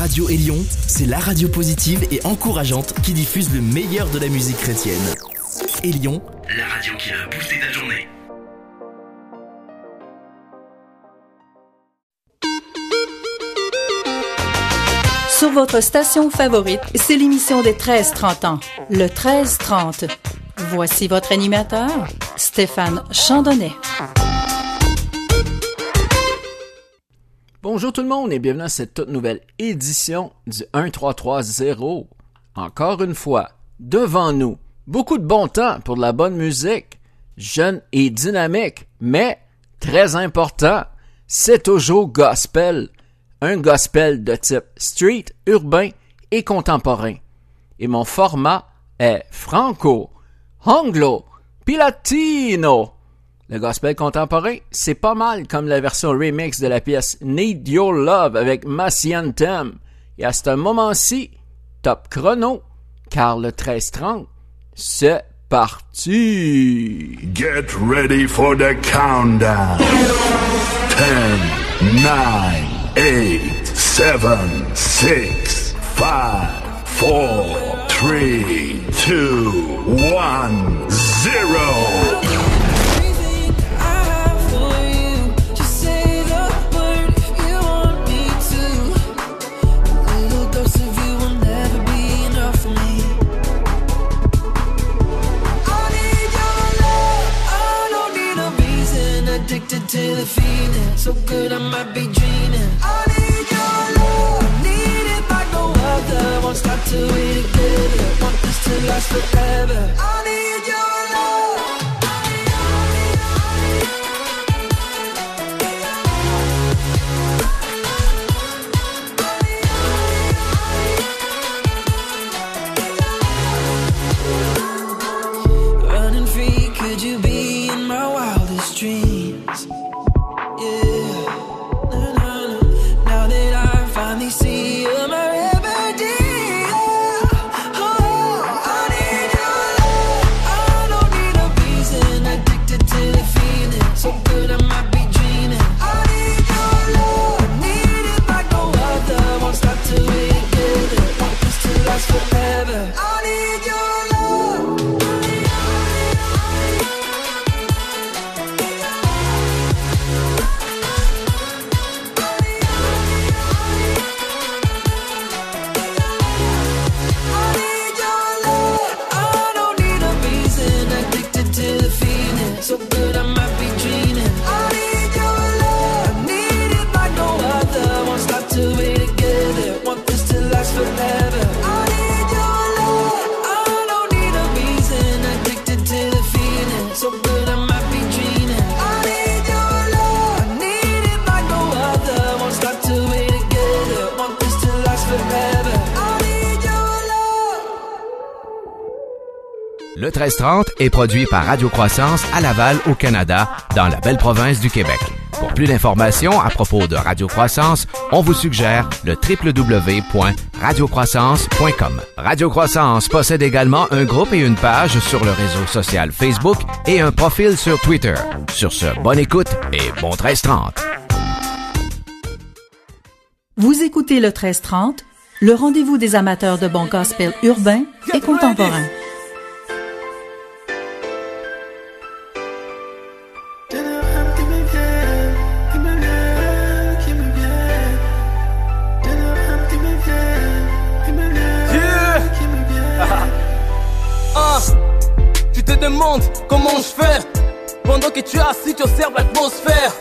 Radio Élion, c'est la radio positive et encourageante qui diffuse le meilleur de la musique chrétienne. Élion, la radio qui a boosté ta journée. Sur votre station favorite, c'est l'émission des 13-30 ans, le 13-30. Voici votre animateur, Stéphane Chandonnet. Bonjour tout le monde et bienvenue à cette toute nouvelle édition du 1330. Encore une fois, devant nous, beaucoup de bon temps pour de la bonne musique, jeune et dynamique, mais très important, c'est toujours gospel. Un gospel de type street, urbain et contemporain. Et mon format est franco, anglo, puis latino. Le gospel contemporain, c'est pas mal comme la version remix de la pièce Need Your Love avec Massy Anthem. Et à ce moment-ci, top chrono, car le 1330, c'est parti! Get ready for the countdown. 10, 9, 8, 7, 6, 5, 4, 3, 2, 1, 0. The feeling, so good I might be dreaming. I need your love. Need it like no other. Won't stop till we together. Want this to last forever. Le 1330 est produit par Radio Croissance à Laval, au Canada, dans la belle province du Québec. Pour plus d'informations à propos de Radio Croissance, on vous suggère le www.radiocroissance.com. Radio Croissance possède également un groupe et une page sur le réseau social Facebook et un profil sur Twitter. Sur ce, bonne écoute et bon 1330. Vous écoutez le 1330, le rendez-vous des amateurs de bon gospel urbain et contemporain. Comment je fais? Pendant que tu es assis, tu observes l'atmosphère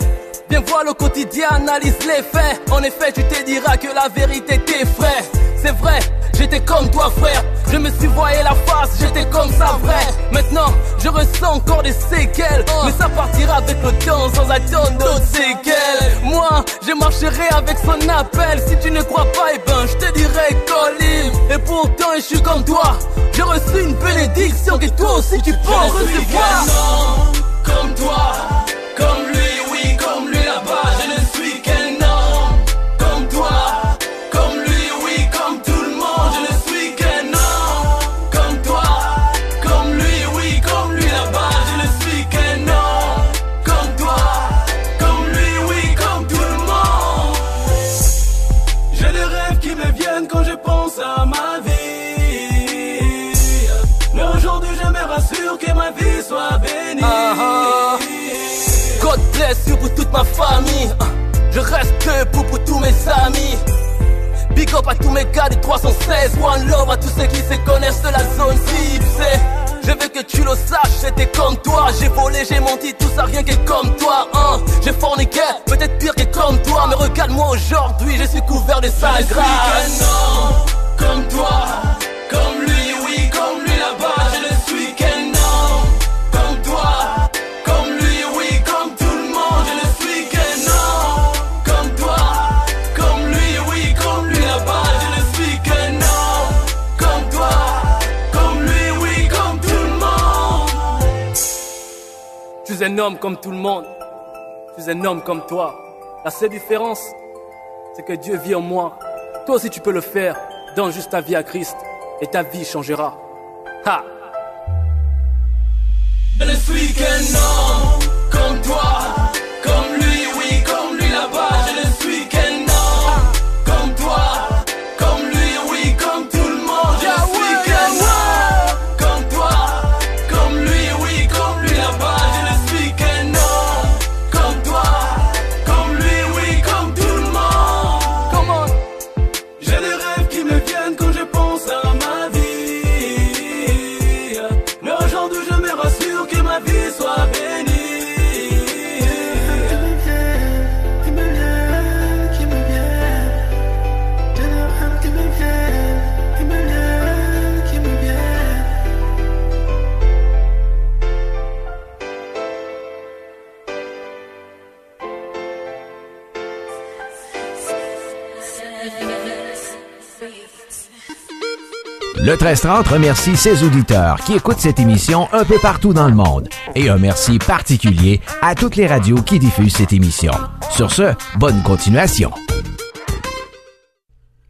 Viens voir le quotidien, analyse les faits. En effet, tu te diras que la vérité t'effraie C'est vrai, j'étais comme toi frère. Je me suis voyé la face, j'étais comme ça vrai. Maintenant, je ressens encore des séquelles. Mais ça partira avec le temps sans attendre d'autres séquelles. Moi, je marcherai avec son appel. Si tu ne crois pas, eh ben, je te dirai colline Et pourtant, je suis comme toi. J'ai reçu une bénédiction que toi aussi tu peux recevoir. Comme toi, comme lui, lui pour tous mes amis. Big up à tous mes gars du 316. One love à tous ceux qui se connaissent de la zone c'est- Je veux que tu le saches, j'étais comme toi. J'ai volé, j'ai menti, tout ça rien que comme toi. Hein. J'ai forniqué, peut-être pire que comme toi. Mais regarde-moi aujourd'hui, je suis couvert de sales grâce. Comme toi, un homme comme tout le monde. Je suis un homme comme toi. La seule différence, c'est que Dieu vit en moi. Toi aussi, tu peux le faire. Donne juste ta vie à Christ et ta vie changera. Ha! Je ne suis qu'un homme comme toi, Le 1330 remercie ses auditeurs qui écoutent cette émission un peu partout dans le monde. Et un merci particulier à toutes les radios qui diffusent cette émission. Sur ce, bonne continuation.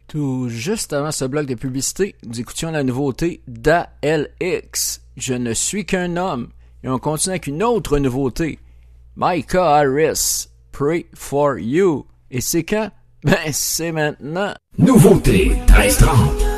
Tout juste avant ce bloc de publicité, nous écoutions la nouveauté d'ALX. Je ne suis qu'un homme. Et on continue avec une autre nouveauté. Micah Harris, Pray for You. Et c'est quand? Ben, c'est maintenant. Nouveauté 1330.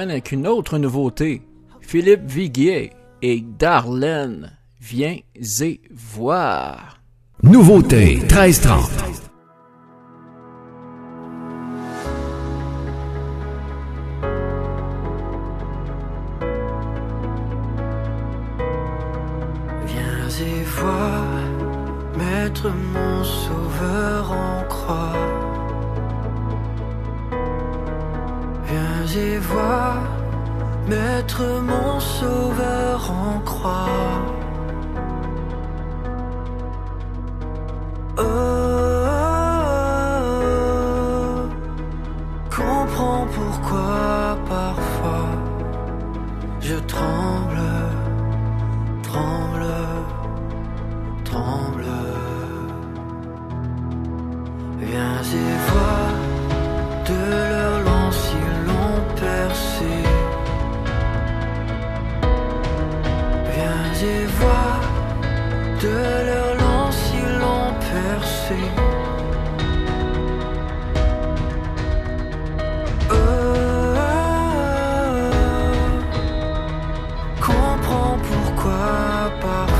Avec une autre nouveauté. Philippe Viguier et Darlene, viens y voir. Nouveauté 1330. Mettre mon sauveur en croix. about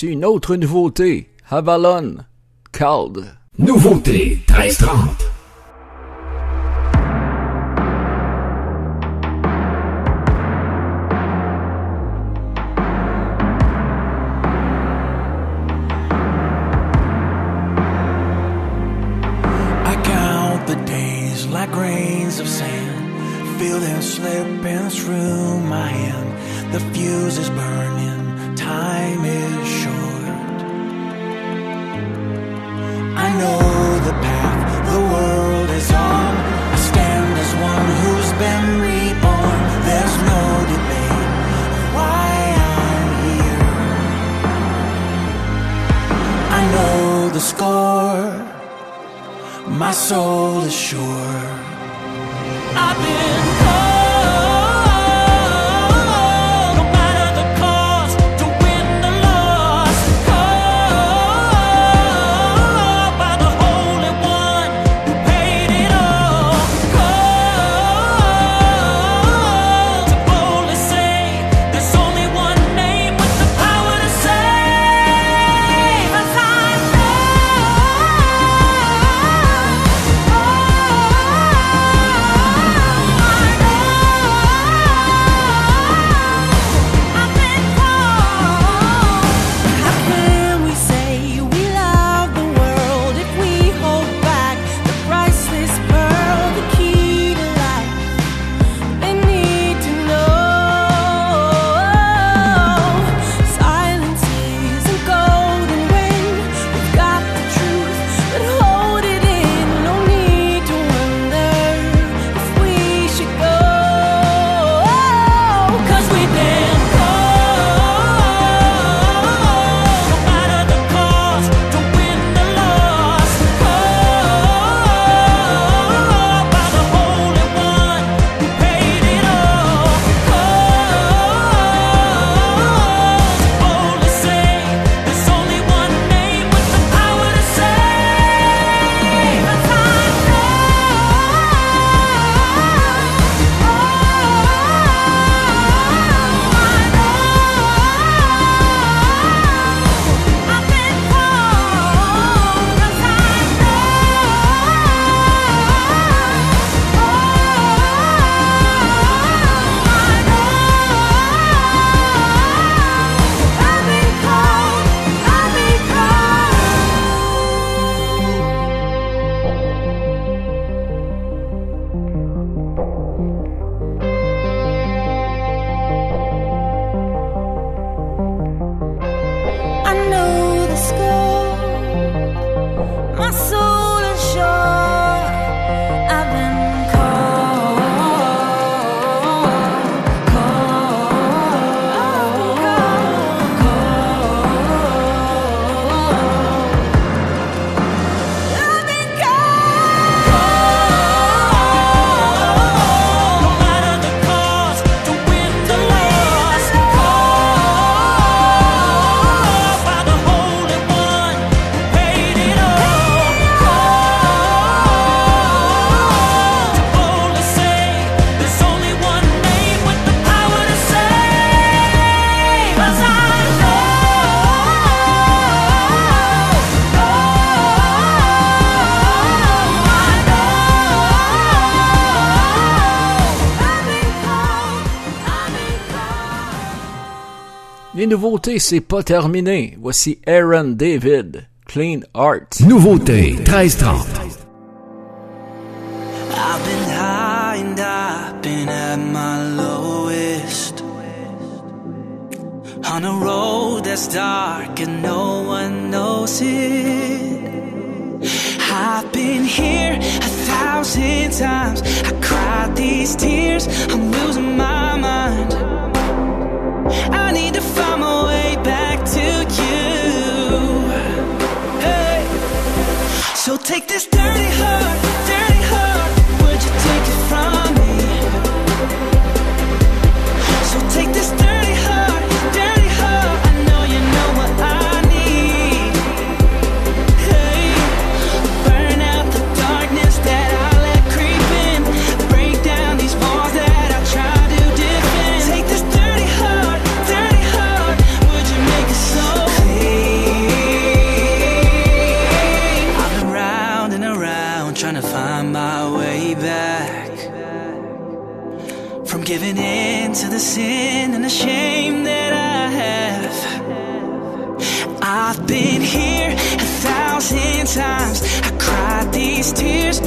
Voici une autre nouveauté. Avalon, Cald. Nouveauté 1330. I count the days like grains of sand. Feel slipping through my hand. The fuse is burning, time is short. Know the path the world is on. I stand as one who's been reborn. There's no debate of why I'm here. I know the score my soul is sure. I've been nouveautés, c'est pas terminé. Voici Aaron David, Clean Art. Nouveauté, 1330. I've been. On a road that's dark and no one knows it. I've been here a thousand times. I cried these tears. I'm losing my mind. I need. So take this dirty heart. sin and the shame that I have. I've been here a thousand times. I cried these tears.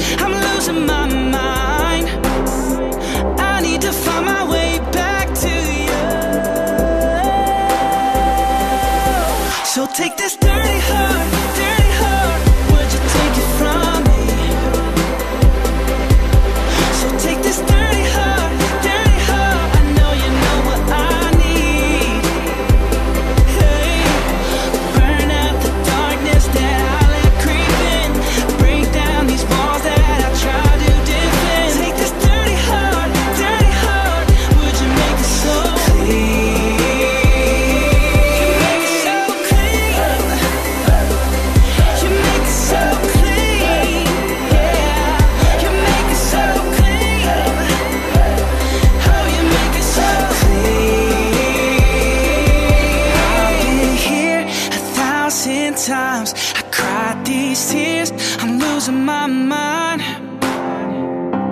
to my mind.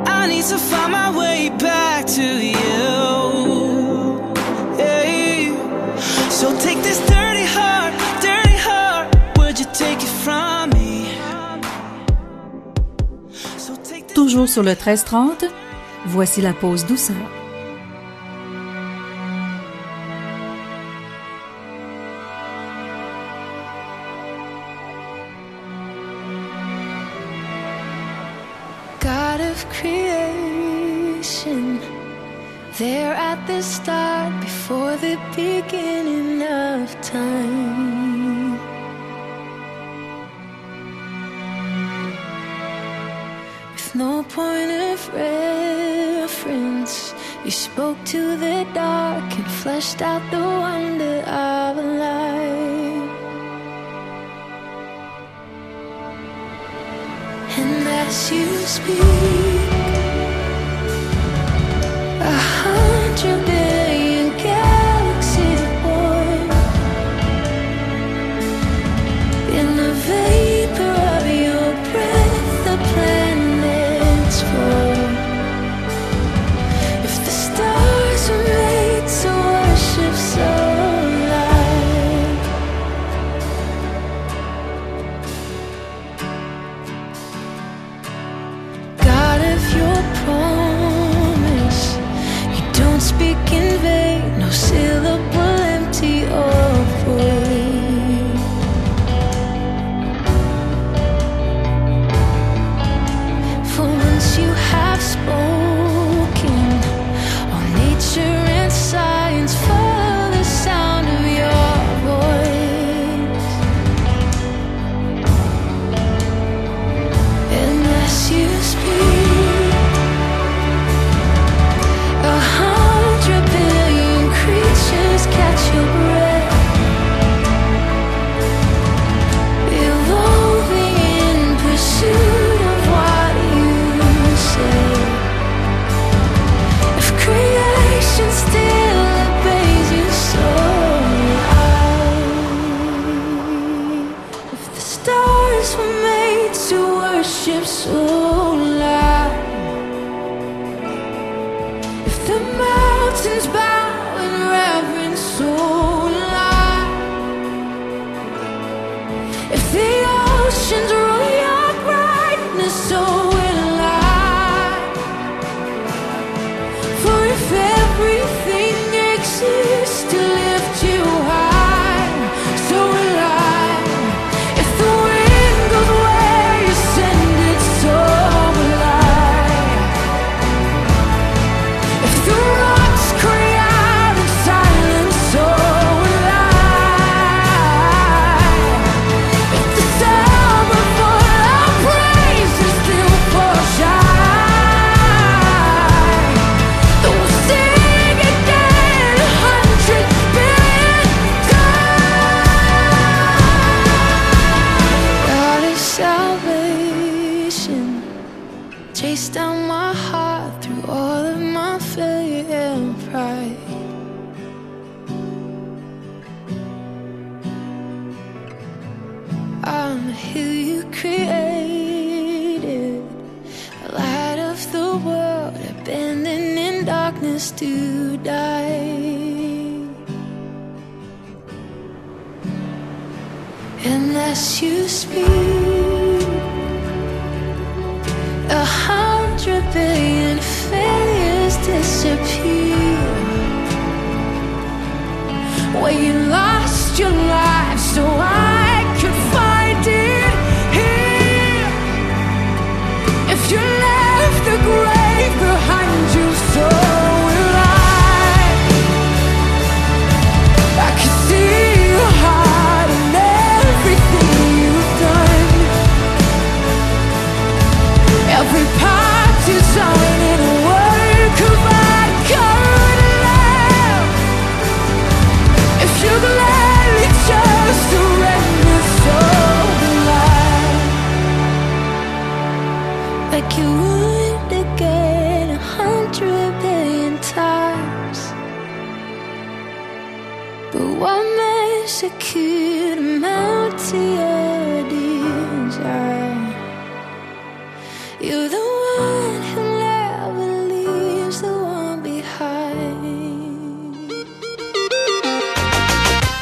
I need to find my way back to you. Hey. So take this dirty heart, dirty heart. Would you take it from me? So Toujours sur le 1330, voici la pause douceur. lost out the wonder of life. And as you speak.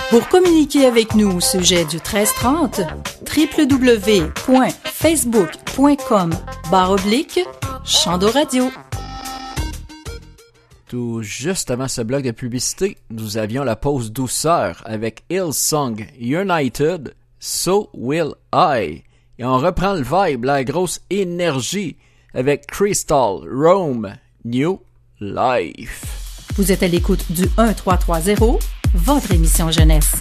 Pour communiquer avec nous au sujet du 1330, www.facebook.com barre oblique Chando Radio. Tout juste avant ce bloc de publicité, nous avions la pause douceur avec Hillsong United, So Will I. Et on reprend le vibe, la grosse énergie avec Crystal Rome New Life. Vous êtes à l'écoute du 1330, votre émission jeunesse.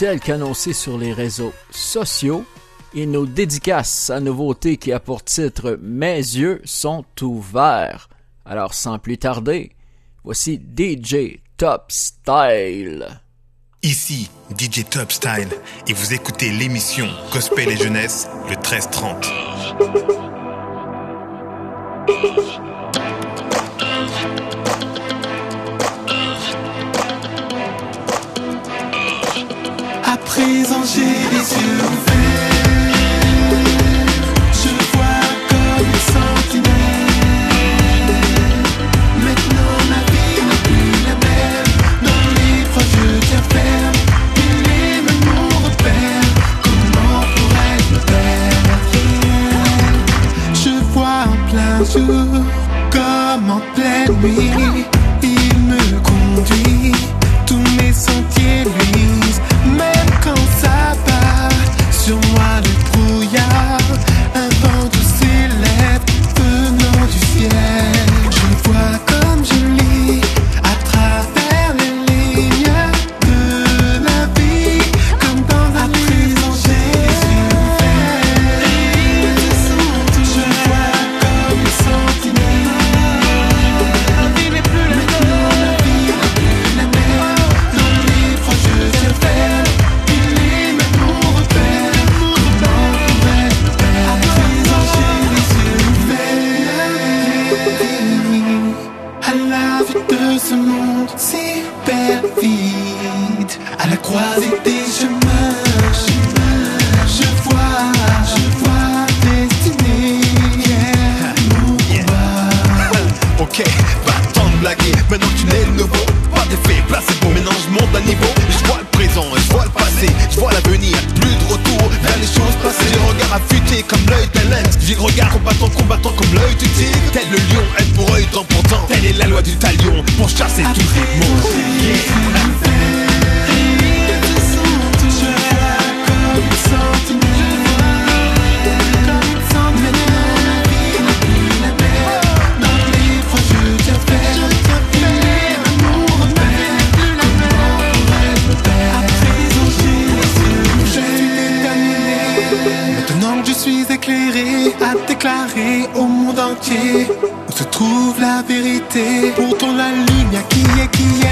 Tel qu'annoncé sur les réseaux sociaux, et nos dédicaces à nouveautés qui a pour titre Mes yeux sont ouverts. Alors sans plus tarder, voici DJ Top Style. Ici DJ Top Style et vous écoutez l'émission Gospel et Jeunesse le 1330. À présent j'ai les yeux ouverts Je vois comme une sentinelle. Maintenant ma vie n'est plus la même. Dans les proches je tiens ferme. Il est mon repère. Comment pourrais-je me perdre Je vois en plein jour Comme en pleine nuit. Il me conduit. Tous mes sentiers maintenant tu n'es le nouveau Pas d'effet placebo, maintenant je monte d'un niveau. Je vois le présent, je vois le passé, je vois l'avenir Plus de retour vers les choses passées. J'ai regard affûté comme l'œil d'un lynx. J'ai le regard combattant, combattant comme l'œil du tigre. Tel le lion, œil pour œil, temps pour temps. Telle est la loi du talion, pour chasser tous les mots où se trouve la vérité. Pourtant la lumière qui est qui est?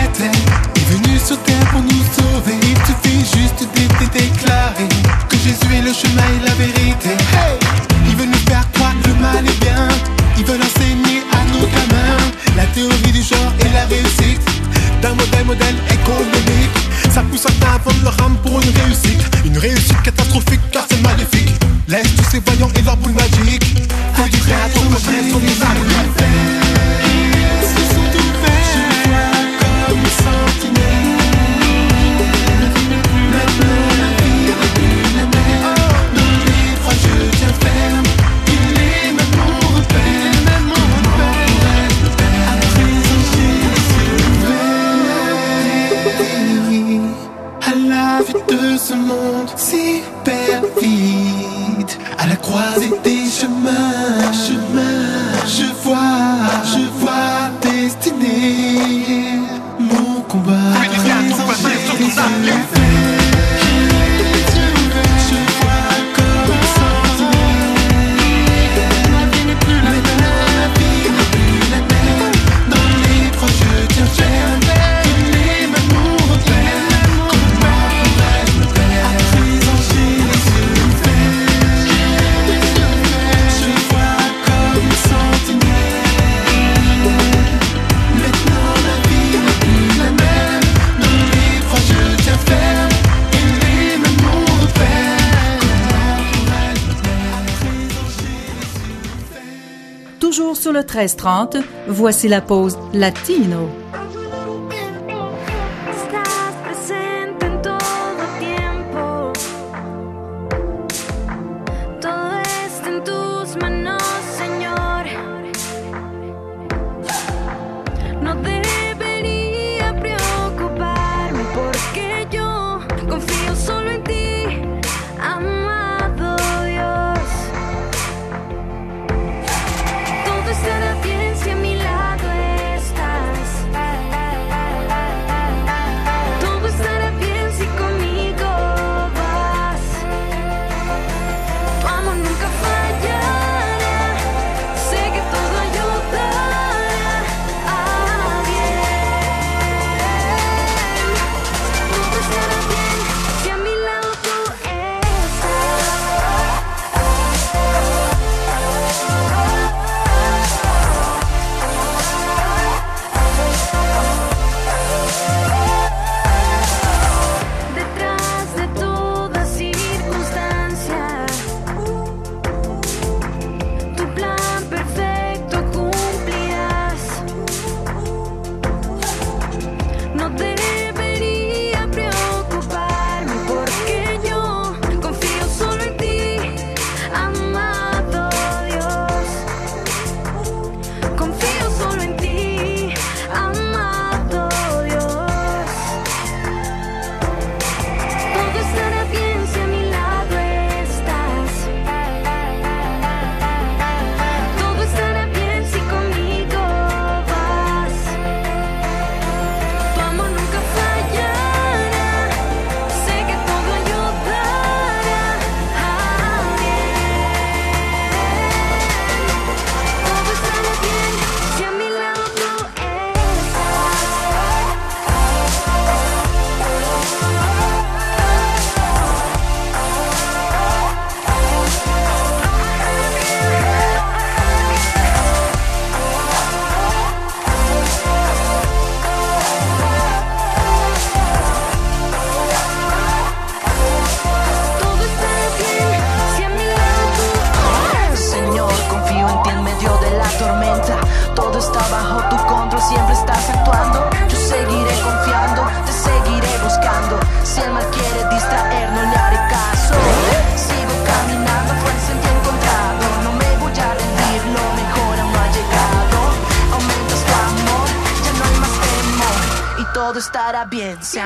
De ce monde si perfide À la croisée des 13h30, voici la pause latino.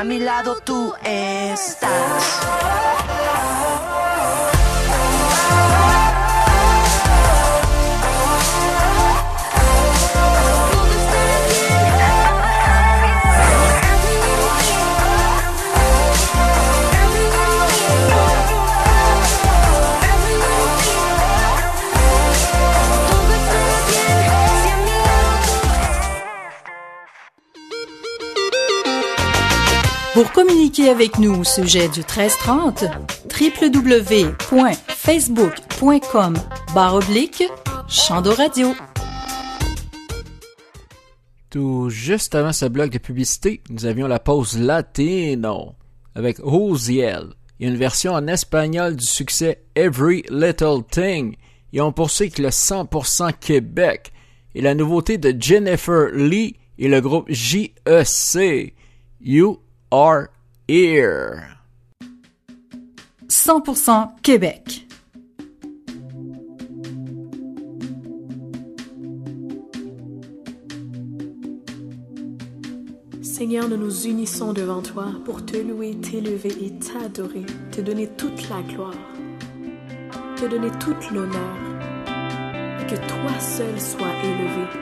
a mi lado tú es. Avec nous au sujet du 1330 www.facebook.com barre oblique Radio. Tout juste avant ce bloc de publicité, nous avions la pause latino avec Oziel. Et une version en espagnol du succès Every Little Thing. Et on poursuit avec le 100% Québec. Et la nouveauté de Jennifer Lee et le groupe JEC You Are 100% Québec. Seigneur, nous nous unissons devant toi pour te louer, t'élever et t'adorer, te donner toute la gloire, te donner toute l'honneur, que toi seul sois élevé.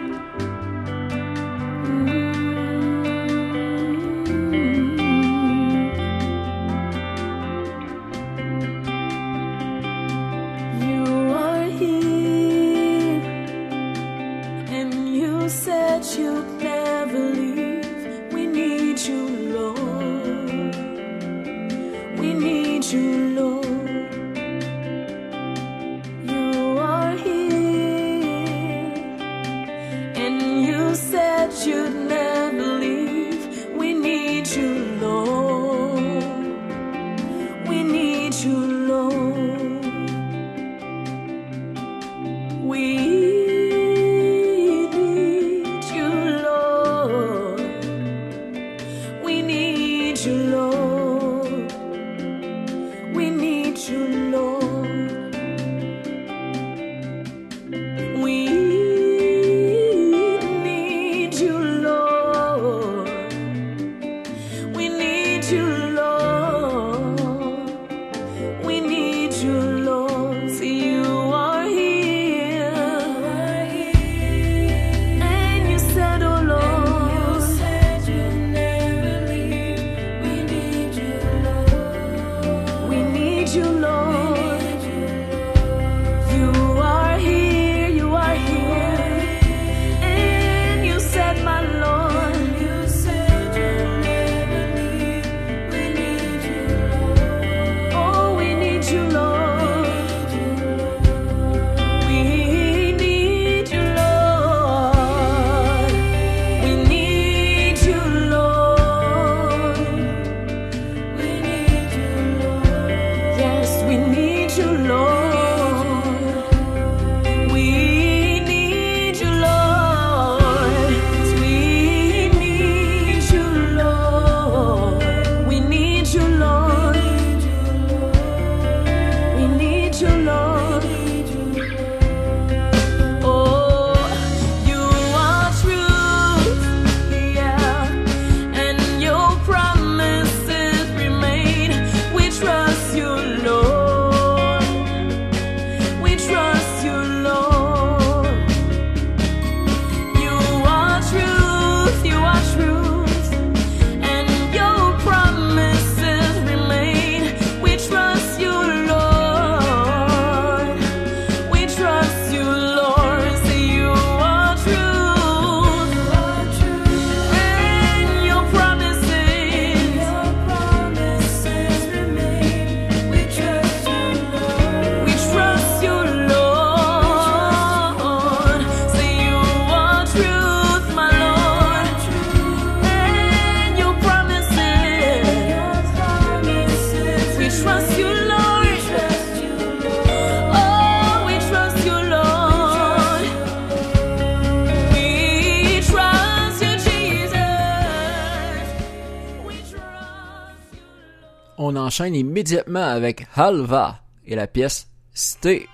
enchaîne immédiatement avec Halva et la pièce Stay.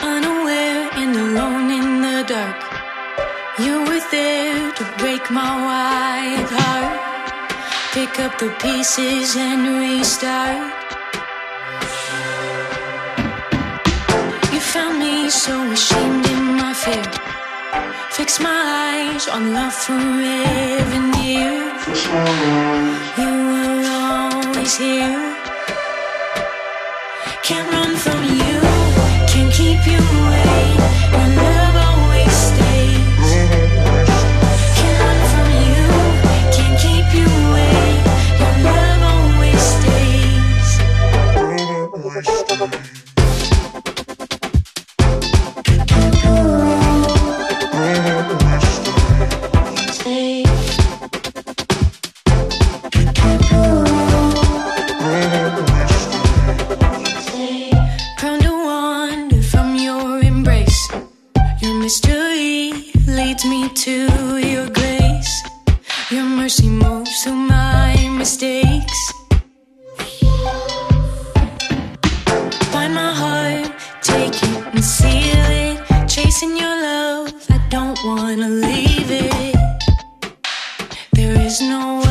Unaware and alone in the dark, you were there to break my wide heart. Pick up the pieces and restart. You found me so ashamed in my fear. Fix my eyes on love forever new. You were always here. Can't run from you, can't keep you away. your grace. Your mercy moves through my mistakes. Find my heart, take it and seal it. Chasing your love, I don't wanna leave it. There is no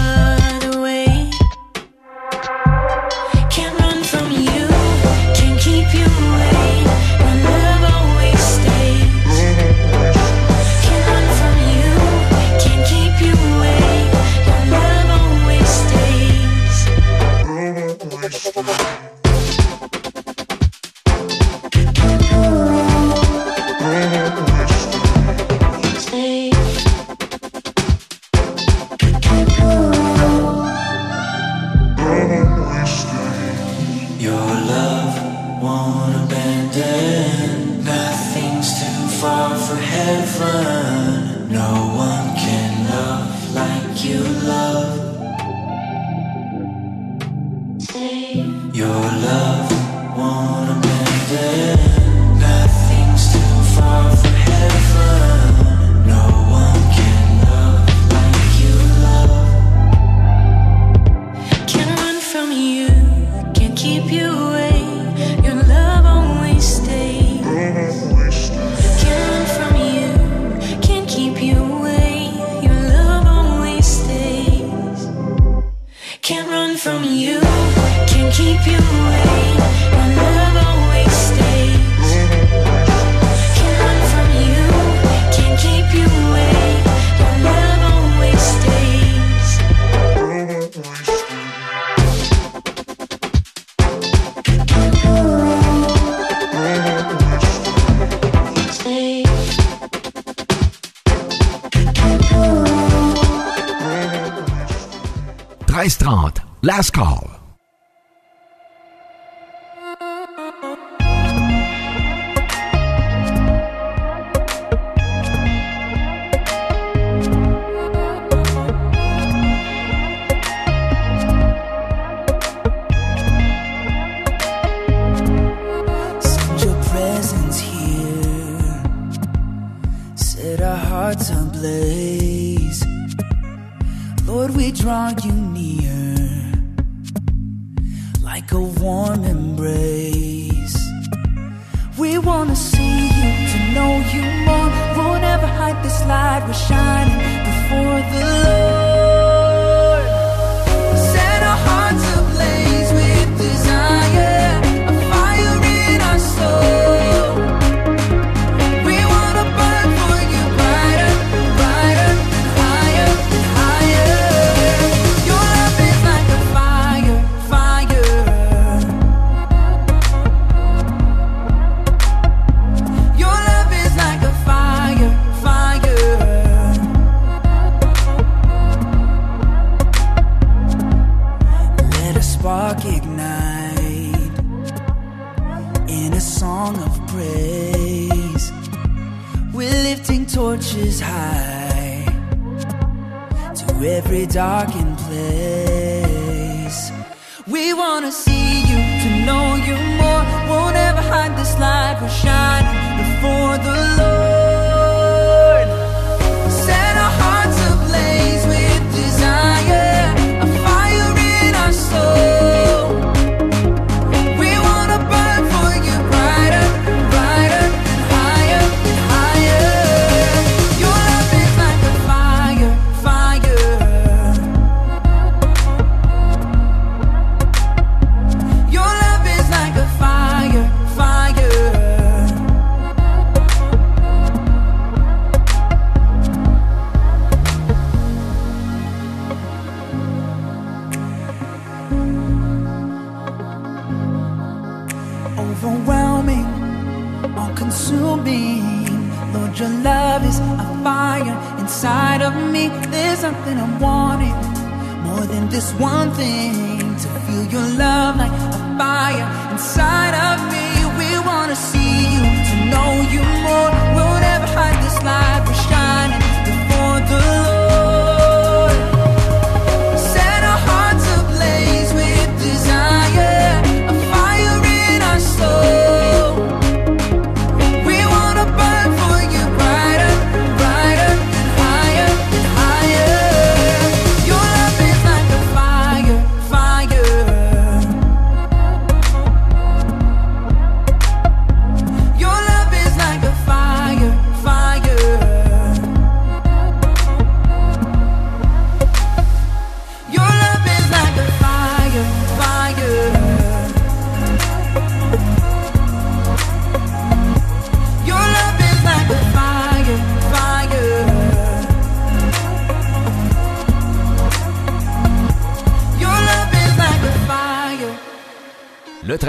last call.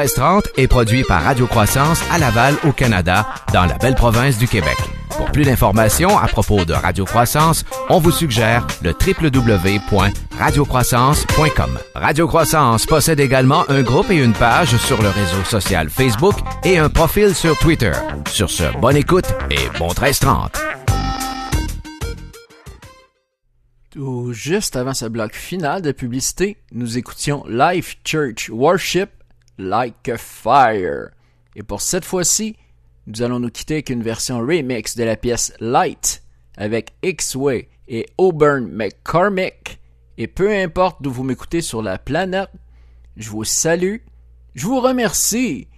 1330 est produit par Radio Croissance à Laval, au Canada, dans la belle province du Québec. Pour plus d'informations à propos de Radio Croissance, on vous suggère le www.radiocroissance.com. Radio Croissance possède également un groupe et une page sur le réseau social Facebook et un profil sur Twitter. Sur ce, bonne écoute et bon 1330. Tout juste avant ce bloc final de publicité, nous écoutions Life Church Worship Like a Fire. Et pour cette fois-ci, nous allons nous quitter avec une version remix de la pièce Light avec X-Way et Auburn McCormick. Et peu importe d'où vous m'écoutez sur la planète, je vous salue, je vous remercie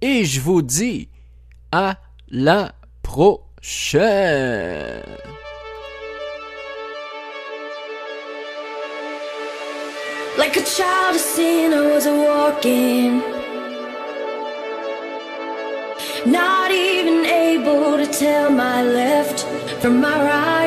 et je vous dis à la prochaine. Like a child of sin, I was a walking. Not even able to tell my left from my right.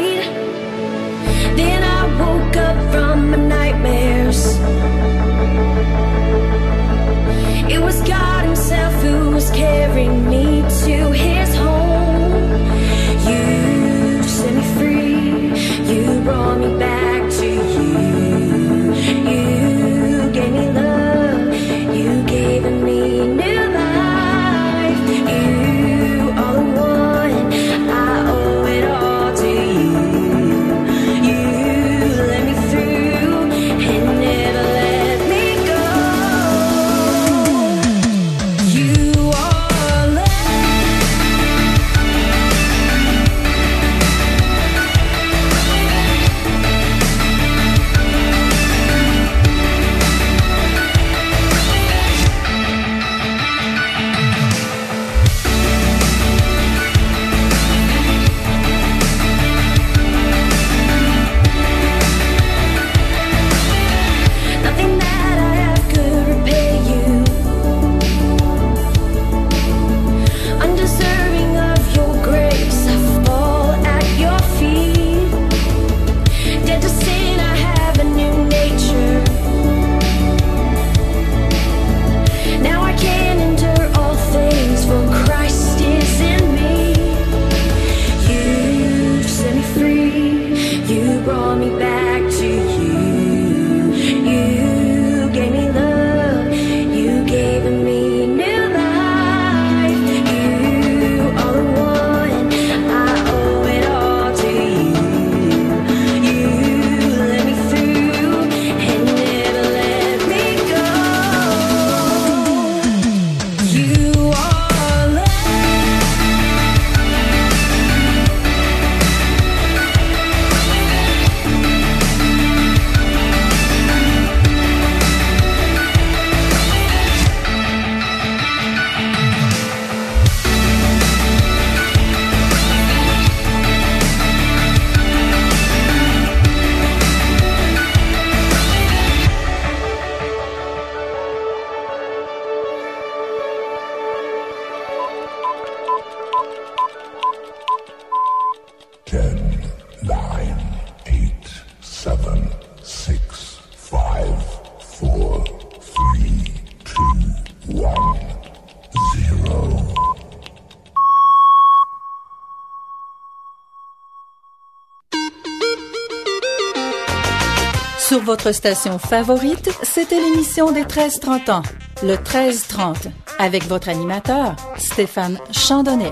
Votre station favorite, c'était l'émission des 13-30 ans, le 13-30, avec votre animateur, Stéphane Chandonnet.